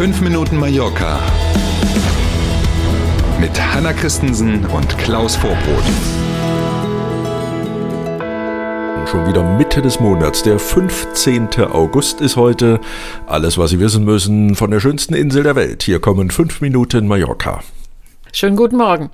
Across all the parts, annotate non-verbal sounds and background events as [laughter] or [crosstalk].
5 Minuten Mallorca mit Hanna Christensen und Klaus Vorbrot. Schon wieder Mitte des Monats, der 15. August ist heute. Alles, was Sie wissen müssen von der schönsten Insel der Welt. Hier kommen 5 Minuten Mallorca. Schönen guten Morgen.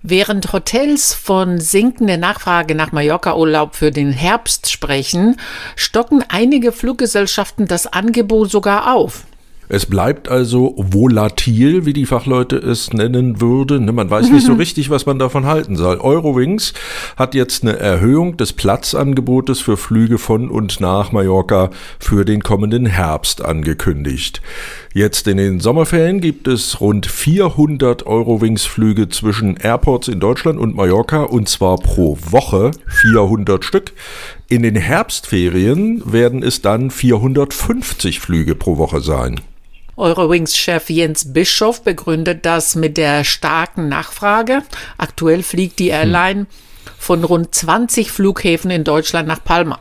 Während Hotels von sinkender Nachfrage nach Mallorca-Urlaub für den Herbst sprechen, stocken einige Fluggesellschaften das Angebot sogar auf. Es bleibt also volatil, wie die Fachleute es nennen würden. Ne, man weiß nicht so [laughs] richtig, was man davon halten soll. Eurowings hat jetzt eine Erhöhung des Platzangebotes für Flüge von und nach Mallorca für den kommenden Herbst angekündigt. Jetzt in den Sommerferien gibt es rund 400 Eurowings-Flüge zwischen Airports in Deutschland und Mallorca und zwar pro Woche 400 Stück. In den Herbstferien werden es dann 450 Flüge pro Woche sein. Eurowings-Chef Jens Bischof begründet das mit der starken Nachfrage. Aktuell fliegt die Airline von rund 20 Flughäfen in Deutschland nach Palma.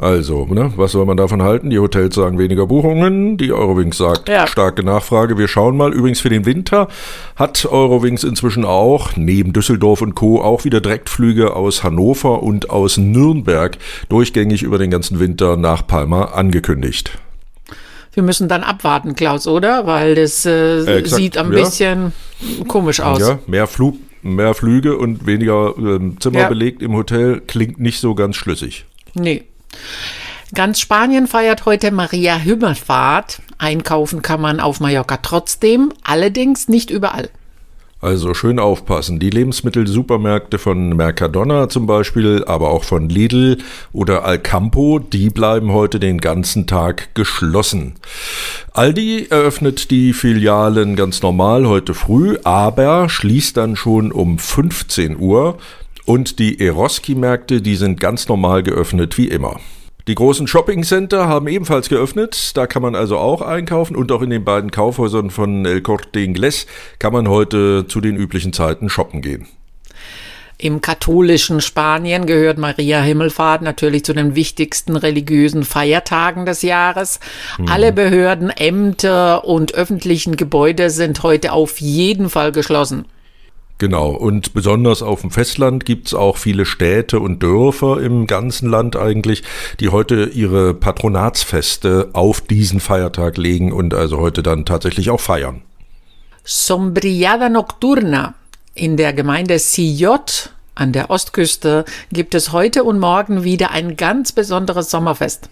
Also, ne, was soll man davon halten? Die Hotels sagen weniger Buchungen, die Eurowings sagt ja. starke Nachfrage. Wir schauen mal. Übrigens für den Winter hat Eurowings inzwischen auch neben Düsseldorf und Co. auch wieder Direktflüge aus Hannover und aus Nürnberg durchgängig über den ganzen Winter nach Palma angekündigt. Wir müssen dann abwarten, Klaus, oder? Weil das äh, äh, sieht ein ja. bisschen komisch aus. Ja, mehr Flug, mehr Flüge und weniger äh, Zimmer ja. belegt im Hotel klingt nicht so ganz schlüssig. Nee. Ganz Spanien feiert heute Maria Himmelfahrt. Einkaufen kann man auf Mallorca trotzdem, allerdings nicht überall. Also schön aufpassen. Die Lebensmittelsupermärkte von Mercadona zum Beispiel, aber auch von Lidl oder Alcampo, die bleiben heute den ganzen Tag geschlossen. Aldi eröffnet die Filialen ganz normal heute früh, aber schließt dann schon um 15 Uhr. Und die Eroski-Märkte, die sind ganz normal geöffnet wie immer. Die großen Shopping-Center haben ebenfalls geöffnet. Da kann man also auch einkaufen. Und auch in den beiden Kaufhäusern von El Corte Inglés kann man heute zu den üblichen Zeiten shoppen gehen. Im katholischen Spanien gehört Maria Himmelfahrt natürlich zu den wichtigsten religiösen Feiertagen des Jahres. Mhm. Alle Behörden, Ämter und öffentlichen Gebäude sind heute auf jeden Fall geschlossen. Genau, und besonders auf dem Festland gibt's auch viele Städte und Dörfer im ganzen Land eigentlich, die heute ihre Patronatsfeste auf diesen Feiertag legen und also heute dann tatsächlich auch feiern. Sombriada Nocturna in der Gemeinde Sillot an der Ostküste gibt es heute und morgen wieder ein ganz besonderes Sommerfest.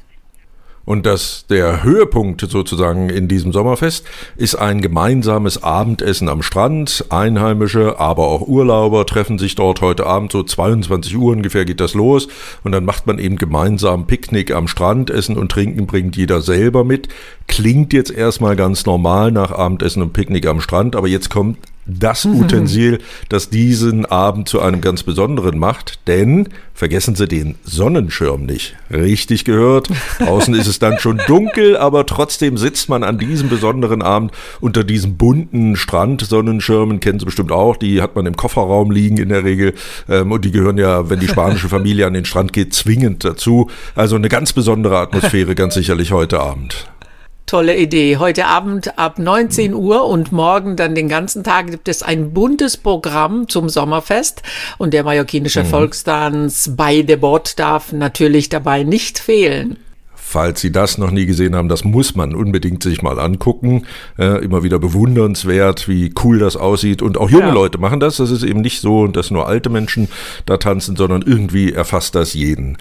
Und dass der Höhepunkt sozusagen in diesem Sommerfest ist ein gemeinsames Abendessen am Strand. Einheimische, aber auch Urlauber treffen sich dort heute Abend, so 22 Uhr ungefähr geht das los. Und dann macht man eben gemeinsam Picknick am Strand. Essen und Trinken bringt jeder selber mit. Klingt jetzt erstmal ganz normal nach Abendessen und Picknick am Strand, aber jetzt kommt das Utensil, [laughs] das diesen Abend zu einem ganz besonderen macht. Denn vergessen Sie den Sonnenschirm nicht. Richtig gehört. Draußen ist es dann schon [laughs] dunkel, aber trotzdem sitzt man an diesem besonderen Abend unter diesem bunten Strand-Sonnenschirmen. Kennen Sie bestimmt auch. Die hat man im Kofferraum liegen in der Regel. Ähm, und die gehören ja, wenn die spanische Familie an den Strand geht, zwingend dazu. Also eine ganz besondere Atmosphäre, ganz sicherlich heute Abend. Tolle Idee. Heute Abend ab 19 Uhr und morgen dann den ganzen Tag gibt es ein buntes Programm zum Sommerfest und der mallorquinische mhm. Volkstanz bei Bot darf natürlich dabei nicht fehlen. Falls Sie das noch nie gesehen haben, das muss man unbedingt sich mal angucken. Äh, immer wieder bewundernswert, wie cool das aussieht. Und auch junge ja. Leute machen das. Das ist eben nicht so, dass nur alte Menschen da tanzen, sondern irgendwie erfasst das jeden.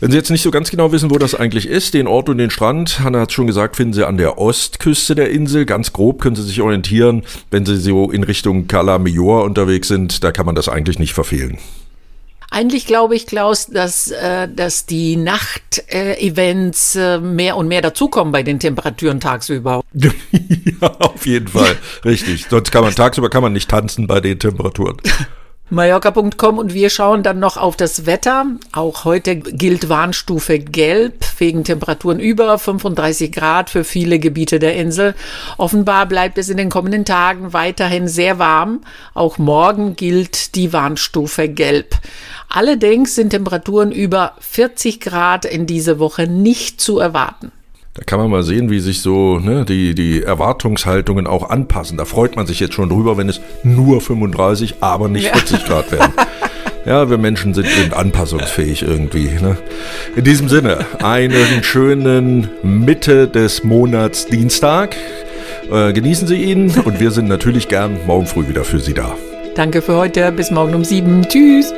Wenn Sie jetzt nicht so ganz genau wissen, wo das eigentlich ist, den Ort und den Strand, Hanna hat schon gesagt, finden Sie an der Ostküste der Insel. Ganz grob können Sie sich orientieren. Wenn Sie so in Richtung Cala Major unterwegs sind, da kann man das eigentlich nicht verfehlen. Eigentlich glaube ich, Klaus, dass, äh, dass die Nacht-Events äh, mehr und mehr dazukommen bei den Temperaturen tagsüber. [laughs] ja, auf jeden Fall. Richtig. Sonst kann man tagsüber kann man nicht tanzen bei den Temperaturen. [laughs] Mallorca.com und wir schauen dann noch auf das Wetter. Auch heute gilt Warnstufe Gelb wegen Temperaturen über 35 Grad für viele Gebiete der Insel. Offenbar bleibt es in den kommenden Tagen weiterhin sehr warm. Auch morgen gilt die Warnstufe Gelb. Allerdings sind Temperaturen über 40 Grad in dieser Woche nicht zu erwarten. Da kann man mal sehen, wie sich so ne, die, die Erwartungshaltungen auch anpassen. Da freut man sich jetzt schon drüber, wenn es nur 35, aber nicht 40 Grad werden. [laughs] Ja, wir Menschen sind eben anpassungsfähig irgendwie. Ne? In diesem Sinne, einen schönen Mitte des Monats Dienstag. Äh, genießen Sie ihn und wir sind natürlich gern morgen früh wieder für Sie da. Danke für heute. Bis morgen um sieben. Tschüss.